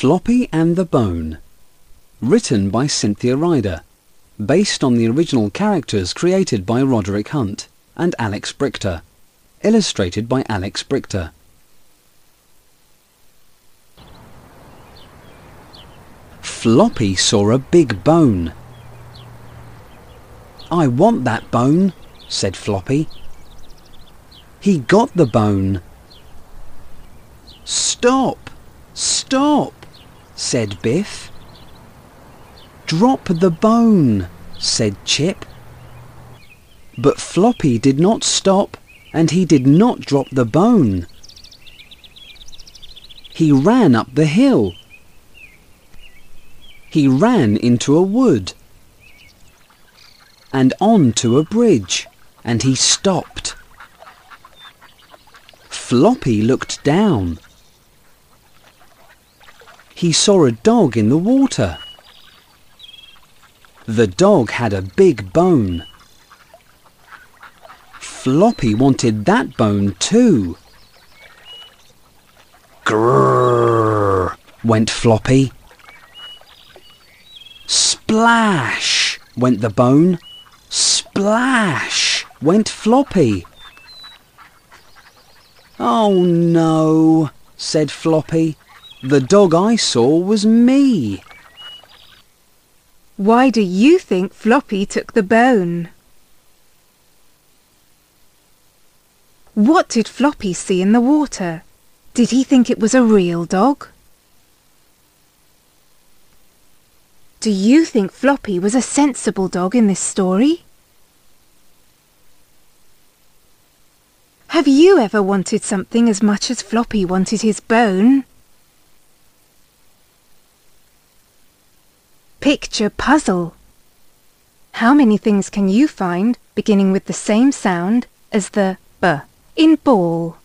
Floppy and the Bone. Written by Cynthia Rider. Based on the original characters created by Roderick Hunt and Alex Brychta. Illustrated by Alex Brychta. Floppy saw a big bone. I want that bone, said Floppy. He got the bone. Stop! Stop! Said Biff. Drop the bone, said Chip. But Floppy did not stop and he did not drop the bone. He ran up the hill. He ran into a wood and on to a bridge and he stopped. Floppy looked down. He saw a dog in the water. The dog had a big bone. Floppy wanted that bone too. Grrr, went Floppy. Splash, went the bone. Splash, went Floppy. Oh no, said Floppy. The dog I saw was me. Why do you think Floppy took the bone? What did Floppy see in the water? Did he think it was a real dog? Do you think Floppy was a sensible dog in this story? Have you ever wanted something as much as Floppy wanted his bone? Picture puzzle. How many things can you find beginning with the same sound as the b in ball?